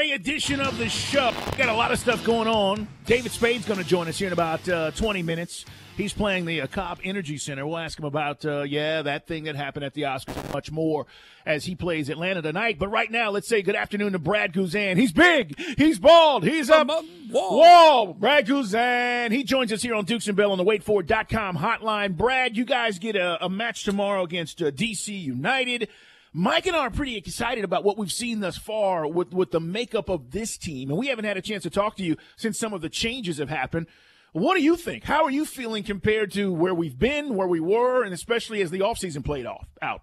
Friday edition of the show. Got a lot of stuff going on. David Spade's going to join us here in about uh, 20 minutes. He's playing the uh, Cobb Energy Center. We'll ask him about, uh, yeah, that thing that happened at the Oscars, much more as he plays Atlanta tonight. But right now, let's say good afternoon to Brad Guzan. He's big, he's bald, he's a wall. wall. Brad Guzan. He joins us here on Dukes and Bell on the WaitFor.com hotline. Brad, you guys get a, a match tomorrow against uh, DC United. Mike and I are pretty excited about what we've seen thus far with, with the makeup of this team. And we haven't had a chance to talk to you since some of the changes have happened. What do you think? How are you feeling compared to where we've been, where we were, and especially as the offseason played off out?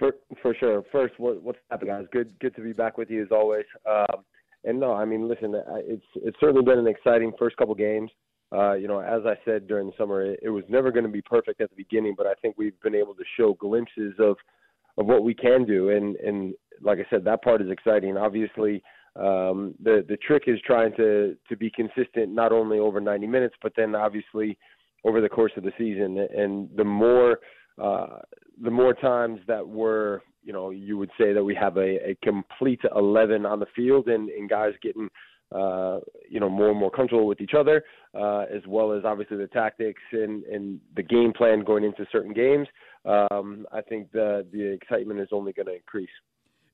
For for sure. First, what, what's happening, guys? Good good to be back with you as always. Um, and no, I mean, listen, it's it's certainly been an exciting first couple games. Uh, you know, as I said during the summer, it, it was never going to be perfect at the beginning, but I think we've been able to show glimpses of of what we can do, and and like I said, that part is exciting. Obviously, um, the the trick is trying to to be consistent not only over 90 minutes, but then obviously over the course of the season. And the more uh, the more times that we're you know you would say that we have a, a complete 11 on the field and, and guys getting uh, you know more and more comfortable with each other, uh, as well as obviously the tactics and, and the game plan going into certain games. Um, I think the the excitement is only going to increase.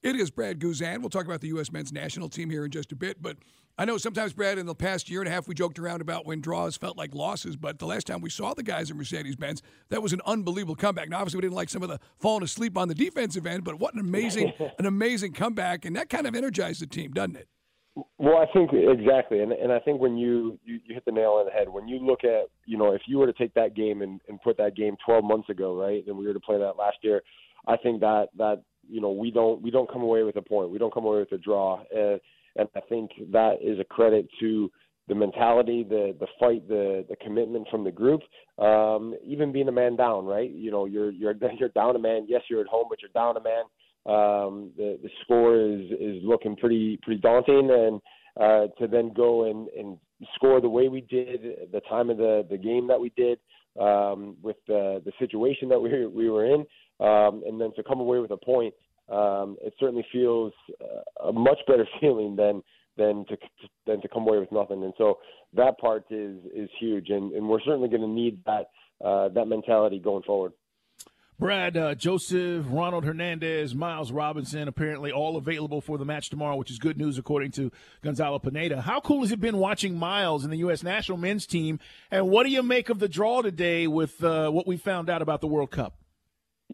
It is Brad Guzan. We'll talk about the U.S. men's national team here in just a bit. But I know sometimes, Brad, in the past year and a half, we joked around about when draws felt like losses. But the last time we saw the guys in Mercedes Benz, that was an unbelievable comeback. Now, obviously, we didn't like some of the falling asleep on the defensive end, but what an amazing, an amazing comeback. And that kind of energized the team, doesn't it? Well, I think exactly, and and I think when you, you you hit the nail on the head, when you look at you know if you were to take that game and, and put that game 12 months ago, right, and we were to play that last year, I think that that you know we don't we don't come away with a point. We don't come away with a draw, uh, and I think that is a credit to the mentality, the the fight, the the commitment from the group. Um, even being a man down, right? You know, you're you're you're down a man. Yes, you're at home, but you're down a man. Um, the the score is is looking pretty pretty daunting, and uh, to then go and and score the way we did, the time of the the game that we did, um, with the the situation that we we were in um, and then to come away with a point, um, it certainly feels uh, a much better feeling than than to than to come away with nothing. And so that part is is huge, and, and we're certainly going to need that uh, that mentality going forward. Brad, uh, Josef, Ronald Hernandez, Miles Robinson, apparently all available for the match tomorrow, which is good news according to Gonzalo Pineda. How cool has it been watching Miles in the U.S. national men's team? And what do you make of the draw today with uh, what we found out about the World Cup?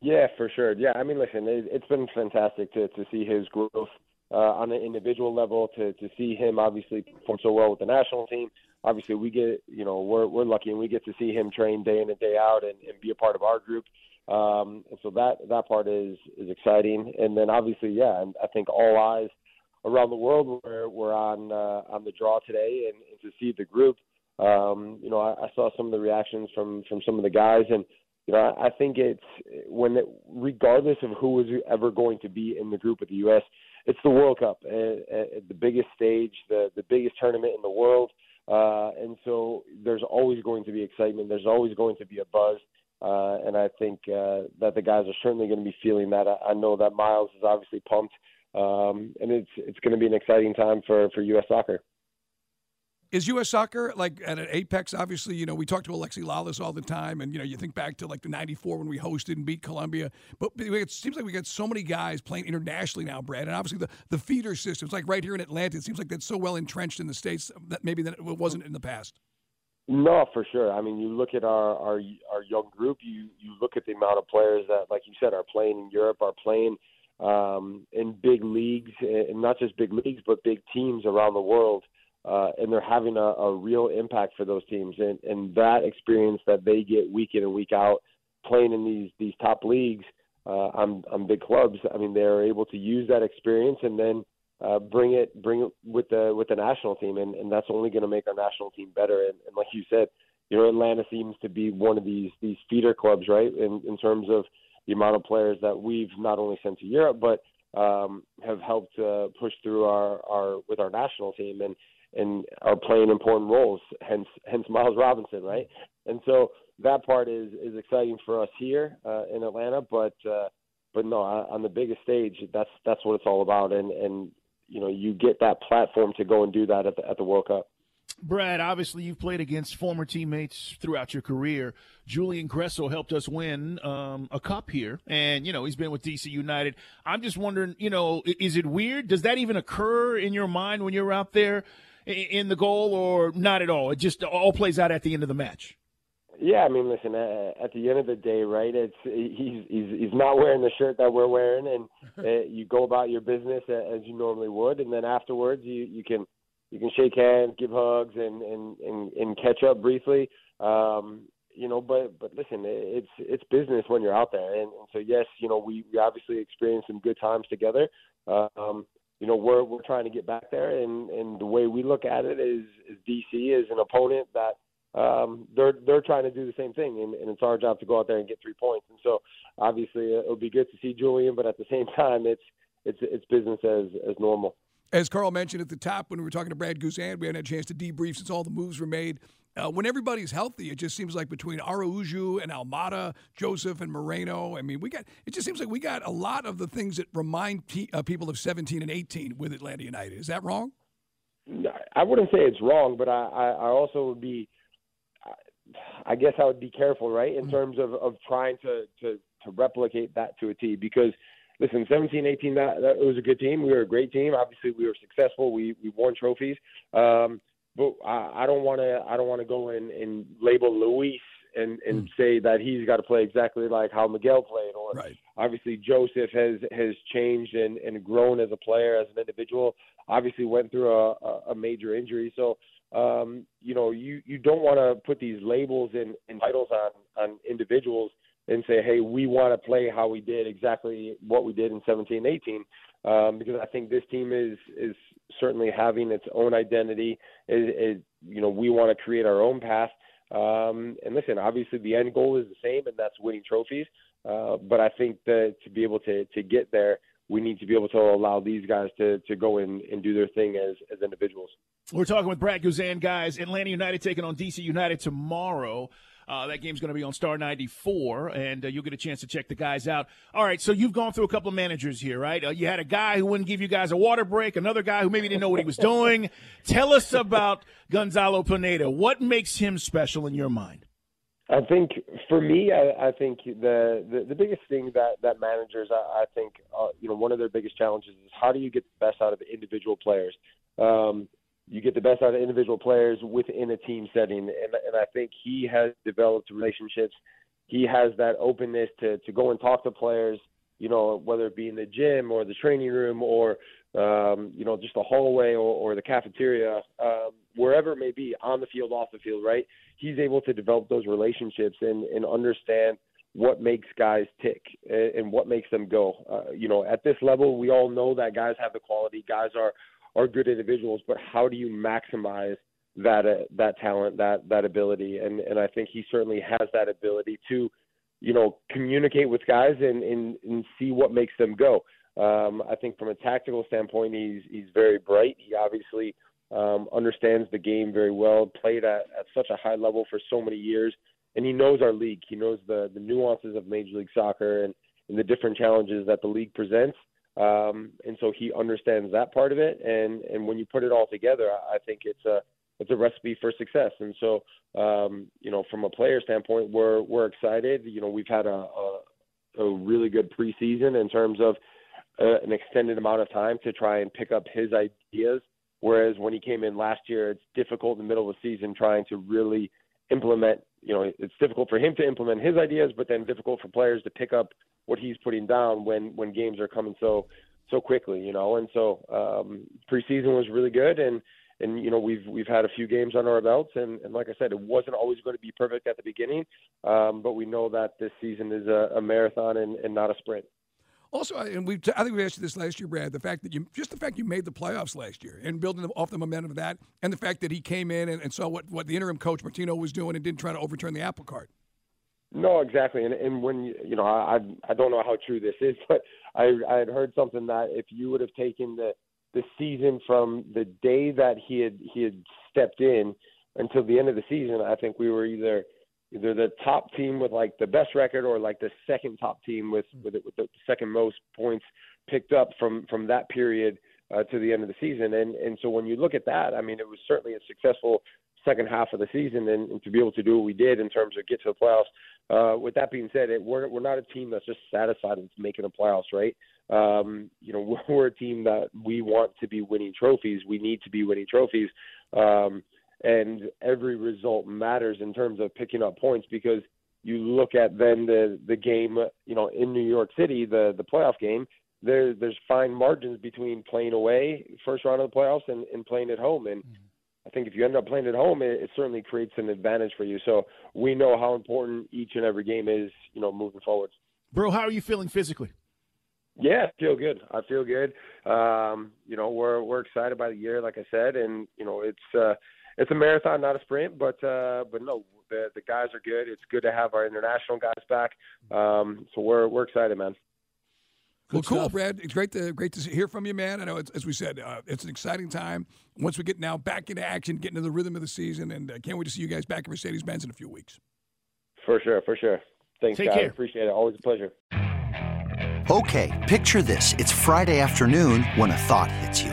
Yeah, for sure. Yeah, I mean, listen, it, it's been fantastic to to see his growth uh, on an individual level, to to see him obviously perform so well with the national team. Obviously, we get you know we're we're lucky and we get to see him train day in and day out and, and be a part of our group. Um, so that that part is is exciting. And then obviously, yeah, I think all eyes around the world were were on uh, on the draw today, and, and to see the group. Um, you know, I, I saw some of the reactions from from some of the guys, and you know, I think it's when, it, regardless of who is ever going to be in the group with the U.S., it's the World Cup, uh, uh, the biggest stage, the the biggest tournament in the world, uh, and so there's always going to be excitement. There's always going to be a buzz, uh, and I think uh, that the guys are certainly going to be feeling that. I, I know that Miles is obviously pumped, um, and it's it's going to be an exciting time for for U.S. soccer. Is U.S. soccer like at an apex? Obviously, you know we talk to Alexi Lalas all the time, and you know you think back to like the '94 when we hosted and beat Colombia. But it seems like we got so many guys playing internationally now, Brad, and obviously the the feeder systems, like right here in Atlanta, it seems like that's so well entrenched in the states that maybe that it wasn't in the past. No, for sure. I mean, you look at our our our young group. You you look at the amount of players that, like you said, are playing in Europe, are playing um, in big leagues, and not just big leagues, but big teams around the world. Uh, and they're having a, a real impact for those teams, and, and that experience that they get week in and week out, playing in these these top leagues uh, on on big clubs. I mean, they're able to use that experience and then uh, bring it bring it with the with the national team, and, and that's only going to make our national team better. And, and like you said, you know, Atlanta seems to be one of these these feeder clubs, right? In in terms of the amount of players that we've not only sent to Europe, but um, have helped uh, push through our, our with our national team and and are playing important roles. Hence hence Miles Robinson, right? And so that part is is exciting for us here uh, in Atlanta, but uh, but no, on the biggest stage, that's that's what it's all about, and and you know you get that platform to go and do that at the at the World Cup. Brad, obviously you've played against former teammates throughout your career. Julian Gressel helped us win um, a cup here, and you know he's been with DC United. I'm just wondering, you know, is it weird? Does that even occur in your mind when you're out there in the goal, or not at all? It just all plays out at the end of the match. Yeah, I mean, listen. Uh, at the end of the day, right? It's he's he's he's not wearing the shirt that we're wearing, and uh, you go about your business as you normally would, and then afterwards, you you can you can shake hands, give hugs, and and and, and catch up briefly. Um, you know, but but listen, it's it's business when you're out there, and, and so yes, you know, we we obviously experienced some good times together. Um, you know, we're we're trying to get back there, and and the way we look at it is is DC is an opponent that um, they're they're trying to do the same thing, and, and it's our job to go out there and get three points. And so, obviously, it would be good to see Julian, but at the same time, it's it's it's business as as normal. As Carl mentioned at the top when we were talking to Brad Guzan, we had a chance to debrief since all the moves were made. Uh, when everybody's healthy, it just seems like between Araujo and Almada, Josef and Moreno, I mean, we got it just seems like we got a lot of the things that remind te- uh, people of 17 and 18 with Atlanta United. Is that wrong? I wouldn't say it's wrong, but I, I, I also would be, I guess I would be careful, right, in mm-hmm. terms of, of trying to, to, to replicate that to a T because – listen, 17, 18, that, that was a good team. We were a great team. Obviously, we were successful. We we won trophies. Um, but I, I don't want to I don't want to go and, and label Luiz and and mm. say that he's got to play exactly like how Miguel played. Or right. obviously Josef has has changed and and grown as a player as an individual. Obviously went through a, a major injury, so um, you know you you don't want to put these labels and, and titles on on individuals and say, hey, we want to play how we did exactly what we did in 17, 18, um, because I think this team is is certainly having its own identity. It, it, you know, we want to create our own path. Um, and listen, obviously the end goal is the same, and that's winning trophies. Uh, but I think that to be able to to get there, we need to be able to allow these guys to to go in and do their thing as as individuals. We're talking with Brad Guzan, guys. Atlanta United taking on DC United tomorrow. Uh, that game's going to be on Star 94, and uh, you'll get a chance to check the guys out. All right, so you've gone through a couple of managers here, right? Uh, you had a guy who wouldn't give you guys a water break, another guy who maybe didn't know what he was doing. Tell us about Gonzalo Pineda. What makes him special in your mind? I think for me, I, I think the, the the biggest thing that that managers, I, I think, uh, you know, one of their biggest challenges is how do you get the best out of individual players. Um, you get the best out of individual players within a team setting. And, and I think he has developed relationships. He has that openness to, to go and talk to players, you know, whether it be in the gym or the training room or, um, you know, just the hallway or, or the cafeteria, um, wherever it may be, on the field, off the field, right? He's able to develop those relationships and, and understand what makes guys tick and and what makes them go. Uh, you know, at this level, we all know that guys have the quality. Guys are are good individuals, but how do you maximize that uh, that talent, that that ability? And and I think he certainly has that ability to, you know, communicate with guys and and, and see what makes them go. Um, I think from a tactical standpoint, he's he's very bright. He obviously um, understands the game very well. Played at, at such a high level for so many years, and he knows our league. He knows the the nuances of Major League Soccer and, and the different challenges that the league presents. Um, and so he understands that part of it. And, and when you put it all together, I think it's a, it's a recipe for success. And so, um, you know, from a player standpoint, we're, we're excited. You know, we've had a, a, a really good preseason in terms of uh, an extended amount of time to try and pick up his ideas. Whereas when he came in last year, it's difficult in the middle of the season trying to really implement you know, it's difficult for him to implement his ideas, but then difficult for players to pick up what he's putting down when when games are coming so so quickly, you know. And so um, preseason was really good, and and you know we've we've had a few games under our belts, and, and like I said, it wasn't always going to be perfect at the beginning, um, but we know that this season is a, a marathon and, and not a sprint. Also, and we I think we asked you this last year, Brad. The fact that you just the fact you made the playoffs last year and building off the momentum of that, and the fact that he came in and, and saw what what the interim coach Martino was doing and didn't try to overturn the apple cart. No, exactly. And and when you know, I I don't know how true this is, but I I had heard something that if you would have taken the the season from the day that he had he had stepped in until the end of the season, I think we were either either the top team with like the best record or like the second top team with with, with the second most points picked up from from that period uh, to the end of the season. And and so when you look at that, I mean, it was certainly a successful second half of the season, and, and to be able to do what we did in terms of get to the playoffs. Uh, with that being said, it, we're we're not a team that's just satisfied with making the playoffs, right? Um, you know, we're a team that we want to be winning trophies. We need to be winning trophies. Um, and every result matters in terms of picking up points because you look at then the the game, you know, in New York City, the the playoff game. There, there's fine margins between playing away first round of the playoffs and, and playing at home, and mm-hmm. I think if you end up playing at home, it, it certainly creates an advantage for you. So we know how important each and every game is, you know, moving forward. Bro, how are you feeling physically? Yeah, I feel good. I feel good. Um, you know, we're we're excited by the year, like I said, and you know, it's uh, it's a marathon, not a sprint. But uh, but no, the the guys are good. It's good to have our international guys back. Um, so we're we're excited, man. Well, cool, Brad. It's great to great to hear from you, man. I know, as we said, uh, it's an exciting time. Once we get now back into action, getting into the rhythm of the season, and uh, can't wait to see you guys back at Mercedes Benz in a few weeks. For sure, for sure. Thanks, Take guys. Care. Appreciate it. Always a pleasure. Okay, picture this: it's Friday afternoon when a thought hits you.